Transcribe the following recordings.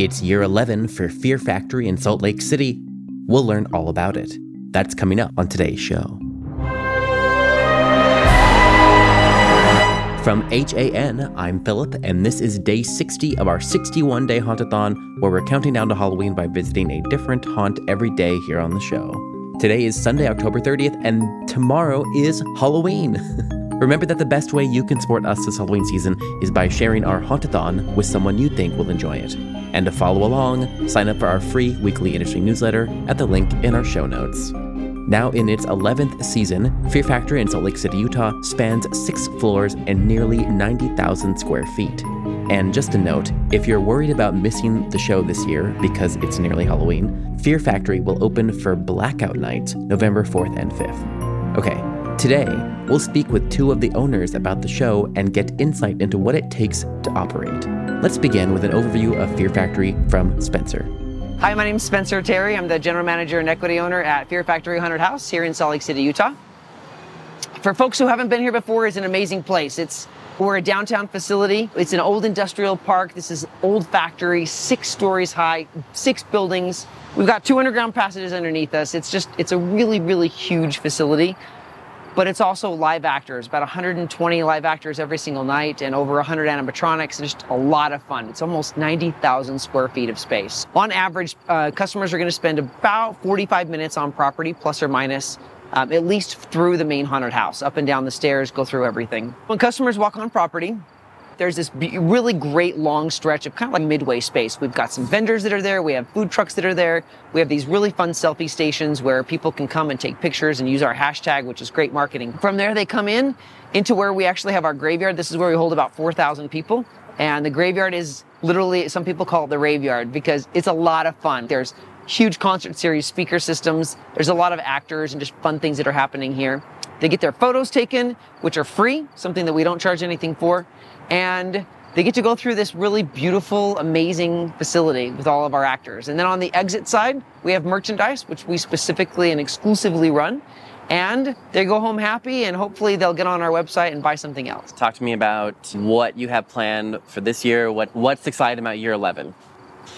It's year 11 for Fear Factory in Salt Lake City. We'll learn all about it. That's coming up on today's show. From HAN, I'm Philip, and this is day 60 of our 61 day hauntathon, where we're counting down to Halloween by visiting a different haunt every day here on the show. Today is Sunday, October 30th, and tomorrow is Halloween. Remember that the best way you can support us this Halloween season is by sharing our hauntathon with someone you think will enjoy it. And to follow along, sign up for our free weekly industry newsletter at the link in our show notes. Now in its 11th season, Fear Factory in Salt Lake City, Utah spans six floors and nearly 90,000 square feet. And just a note if you're worried about missing the show this year because it's nearly Halloween, Fear Factory will open for Blackout Nights November 4th and 5th. Okay, today we'll speak with two of the owners about the show and get insight into what it takes to operate. Let's begin with an overview of Fear Factory from Spencer. Hi, my name is Spencer Terry. I'm the general manager and equity owner at Fear Factory Haunted House here in Salt Lake City, Utah. For folks who haven't been here before, it's an amazing place. It's we're a downtown facility. It's an old industrial park. This is old factory, six stories high, six buildings. We've got two underground passages underneath us. It's just it's a really really huge facility but it's also live actors, about 120 live actors every single night and over 100 animatronics. It's just a lot of fun. It's almost 90,000 square feet of space. On average, uh, customers are going to spend about 45 minutes on property, plus or minus. Um, at least through the main haunted house, up and down the stairs, go through everything. When customers walk on property, there's this really great long stretch of kind of like midway space. We've got some vendors that are there. We have food trucks that are there. We have these really fun selfie stations where people can come and take pictures and use our hashtag, which is great marketing. From there, they come in into where we actually have our graveyard. This is where we hold about 4,000 people. And the graveyard is literally, some people call it the raveyard because it's a lot of fun. There's huge concert series, speaker systems. There's a lot of actors and just fun things that are happening here. They get their photos taken, which are free, something that we don't charge anything for and they get to go through this really beautiful, amazing facility with all of our actors. And then on the exit side, we have merchandise, which we specifically and exclusively run. And they go home happy, and hopefully they'll get on our website and buy something else. Talk to me about what you have planned for this year. What, what's exciting about year 11?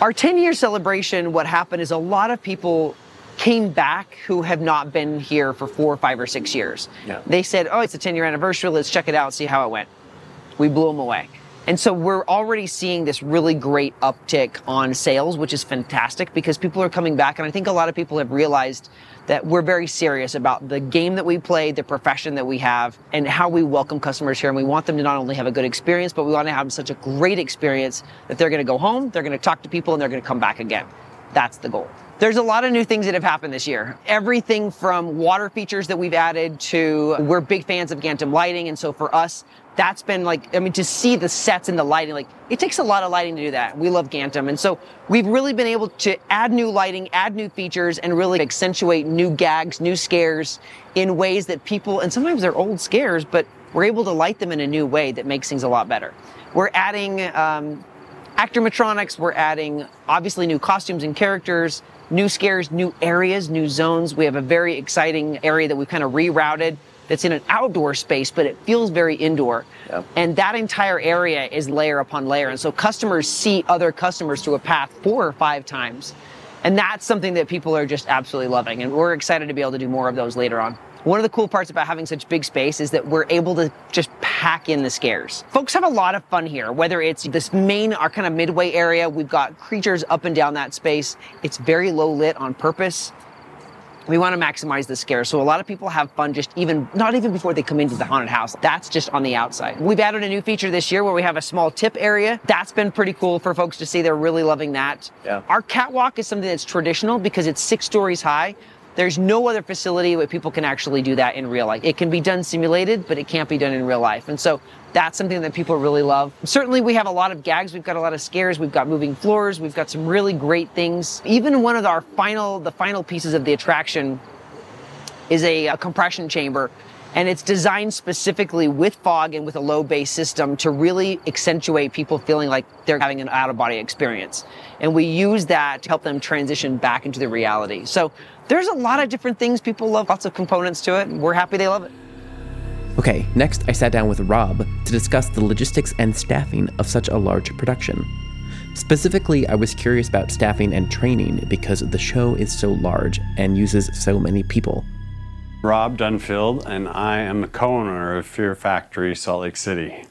Our 10 year celebration, what happened is a lot of people came back who have not been here for four, five, or six years. Yeah. They said, Oh, it's a 10 year anniversary. Let's check it out, see how it went we blew them away. And so we're already seeing this really great uptick on sales, which is fantastic because people are coming back. And I think a lot of people have realized that we're very serious about the game that we play, the profession that we have, and how we welcome customers here. And we want them to not only have a good experience, but we want to have such a great experience that they're going to go home, they're going to talk to people, and they're going to come back again. That's the goal. There's a lot of new things that have happened this year. Everything from water features that we've added to we're big fans of Gantom lighting. And so for us, that's been like, I mean, to see the sets and the lighting, like it takes a lot of lighting to do that. We love Gantom. And so we've really been able to add new lighting, add new features, and really accentuate new gags, new scares in ways that people, and sometimes they're old scares, but we're able to light them in a new way that makes things a lot better. We're adding um, actormatronics, we're adding obviously new costumes and characters, new scares, new areas, new zones. We have a very exciting area that we've kind of rerouted that's in an outdoor space, but it feels very indoor. Yep. And that entire area is layer upon layer. And so customers see other customers through a path four or five times. And that's something that people are just absolutely loving. And we're excited to be able to do more of those later on. One of the cool parts about having such big space is that we're able to just pack in the scares. Folks have a lot of fun here, whether it's this main, our kind of midway area, we've got creatures up and down that space. It's very low lit on purpose we want to maximize the scare. So a lot of people have fun just even, not even before they come into the haunted house. That's just on the outside. We've added a new feature this year where we have a small tip area. That's been pretty cool for folks to see. They're really loving that. Yeah. Our catwalk is something that's traditional because it's six stories high. There's no other facility where people can actually do that in real life. It can be done simulated, but it can't be done in real life. And so that's something that people really love. Certainly, we have a lot of gags. We've got a lot of scares. We've got moving floors. We've got some really great things. Even one of our final, the final pieces of the attraction is a, a compression chamber and it's designed specifically with fog and with a low bass system to really accentuate people feeling like they're having an out of body experience. And we use that to help them transition back into the reality. So there's a lot of different things people love, lots of components to it. We're happy they love it. Okay, next I sat down with Rob to discuss the logistics and staffing of such a large production. Specifically, I was curious about staffing and training because the show is so large and uses so many people. Rob Dunfield, and I am the co owner of Fear Factory Salt Lake City.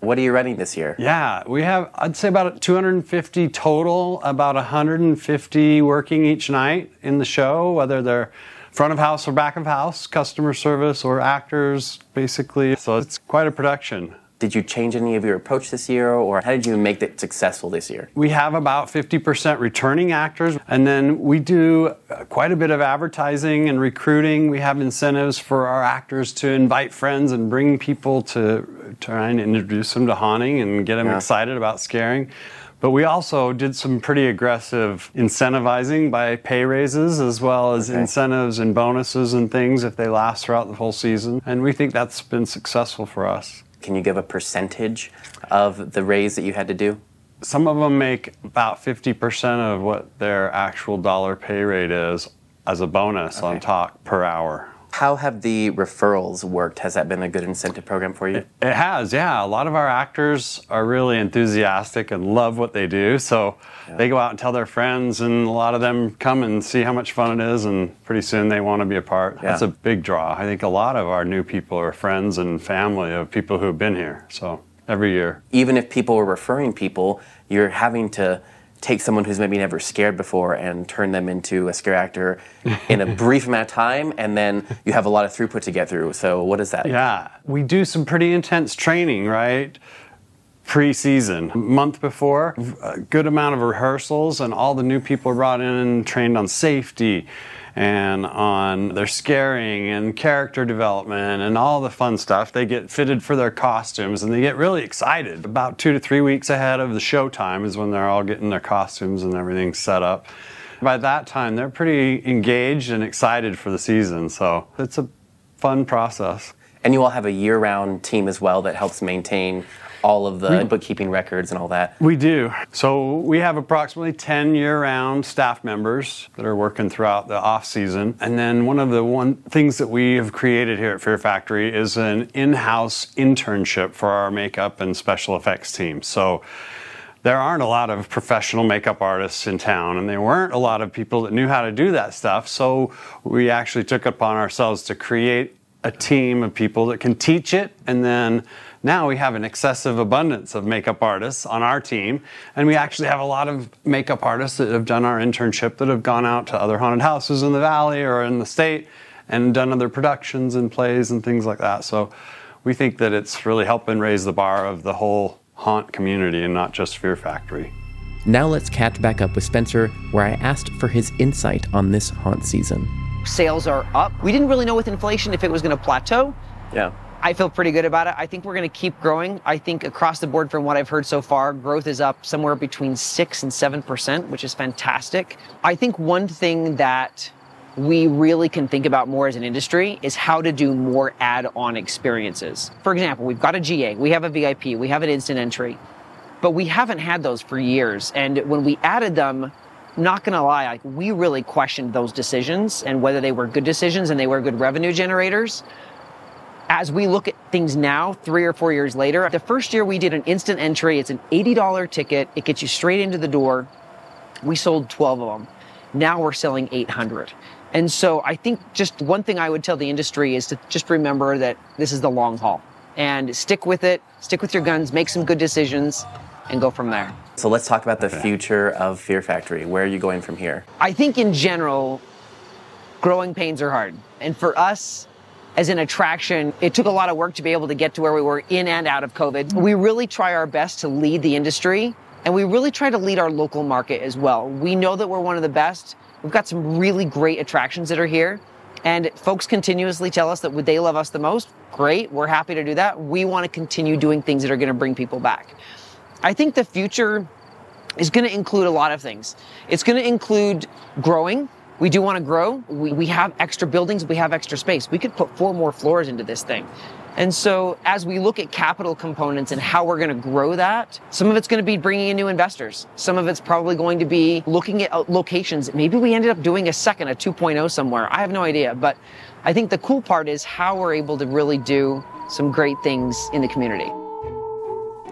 What are you running this year? Yeah, we have, I'd say about 250 total, about 150 working each night in the show, whether they're front of house or back of house, customer service or actors, basically. So it's quite a production. Did you change any of your approach this year, or how did you make it successful this year? We have about 50% returning actors, and then we do uh, quite a bit of advertising and recruiting. We have incentives for our actors to invite friends and bring people to try and introduce them to haunting and get them yeah. excited about scaring. But we also did some pretty aggressive incentivizing by pay raises as well as okay. incentives and bonuses and things if they last throughout the whole season. And we think that's been successful for us. Can you give a percentage of the raise that you had to do? Some of them make about 50% of what their actual dollar pay rate is as a bonus okay. on top per hour. How have the referrals worked? Has that been a good incentive program for you? It, it, has, yeah. A lot of our actors are really enthusiastic and love what they do. So yeah. they go out and tell their friends, and a lot of them come and see how much fun it is, and pretty soon they want to be a part. Yeah. That's a big draw. I think a lot of our new people are friends and family of people who have been here. So every year. Even if people are referring people, you're having to take someone who's maybe never scared before and turn them into a scare actor in a brief amount of time and then you have a lot of throughput to get through. So what is that? Yeah. We do some pretty intense training right pre-season month before a good amount of rehearsals and all the new people brought in and trained on safety and on their scaring and character development and all the fun stuff. They get fitted for their costumes and they get really excited. About two to three weeks ahead of the show time is when they're all getting their costumes and everything set up. By that time, they're pretty engaged and excited for the season, so it's a fun process. And you all have a year round team as well that helps maintain all of the we, bookkeeping records and all that? We do. So we have approximately 10 year-round staff members that are working throughout the off season. And then one of the one things that we have created here at Fear Factory is an in-house internship for our makeup and special effects team. So there aren't a lot of professional makeup artists in town, and there weren't a lot of people that knew how to do that stuff. So we actually took upon ourselves to create a team of people that can teach it and then now we have an excessive abundance of makeup artists on our team, and we actually have a lot of makeup artists that have done our internship that have gone out to other haunted houses in the valley or in the state and done other productions and plays and things like that. So we think that it's really helping raise the bar of the whole haunt community and not just Fear Factory. Now let's catch back up with Spencer, where I asked for his insight on this haunt season. Sales are up. We didn't really know with inflation if it was going to plateau. Yeah. I feel pretty good about it. I think we're going to keep growing. I think across the board, from what I've heard so far, growth is up somewhere between six and seven percent, which is fantastic. I think one thing that we really can think about more as an industry is how to do more add-on experiences. For example, we've got a GA, we have a VIP, we have an instant entry, but we haven't had those for years. And when we added them, not gonna lie, like we really questioned those decisions and whether they were good decisions and they were good revenue generators as we look at things now, three or four years later, the first year we did an instant entry. It's an $80 ticket. It gets you straight into the door. We sold 12 of them. Now we're selling 800. And so I think just one thing I would tell the industry is to just remember that this is the long haul and stick with it, stick with your guns, make some good decisions, and go from there. So let's talk about the future of Fear Factory. Where are you going from here? I think in general, growing pains are hard. And for us, as an attraction, it took a lot of work to be able to get to where we were in and out of COVID. We really try our best to lead the industry and we really try to lead our local market as well. We know that we're one of the best. We've got some really great attractions that are here. And folks continuously tell us that would they love us the most? Great, we're happy to do that. We want to continue doing things that are going to bring people back. I think the future is going to include a lot of things. It's going to include growing, we do want to grow. We, we have extra buildings, we have extra space. We could put four more floors into this thing. And so, as we look at capital components and how we're going to grow that, some of it's going to be bringing in new investors. Some of it's probably going to be looking at uh, locations. Maybe we ended up doing a second, a 2.0 somewhere. I have no idea. But I think the cool part is how we're able to really do some great things in the community.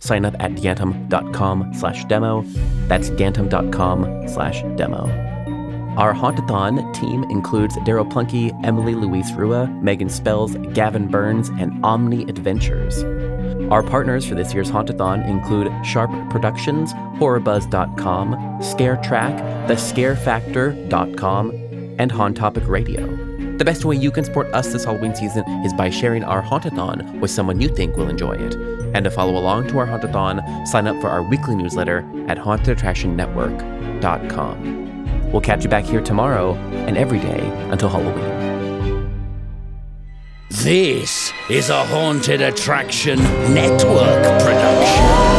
Sign up at gantom.com slash demo. That's gantom.com slash demo. Our Hauntathon team includes Daryl Plunkey, Emily Louise Rua, Megan Spells, Gavin Burns, and Omni Adventures. Our partners for this year's Hauntathon include Sharp Productions, HorrorBuzz.com, ScareTrack, TheScareFactor.com, and Haunt Topic Radio. The best way you can support us this Halloween season is by sharing our Hauntathon with someone you think will enjoy it. And to follow along to our Hauntathon, sign up for our weekly newsletter at hauntedattractionnetwork.com. We'll catch you back here tomorrow and every day until Halloween. This is a Haunted Attraction Network production.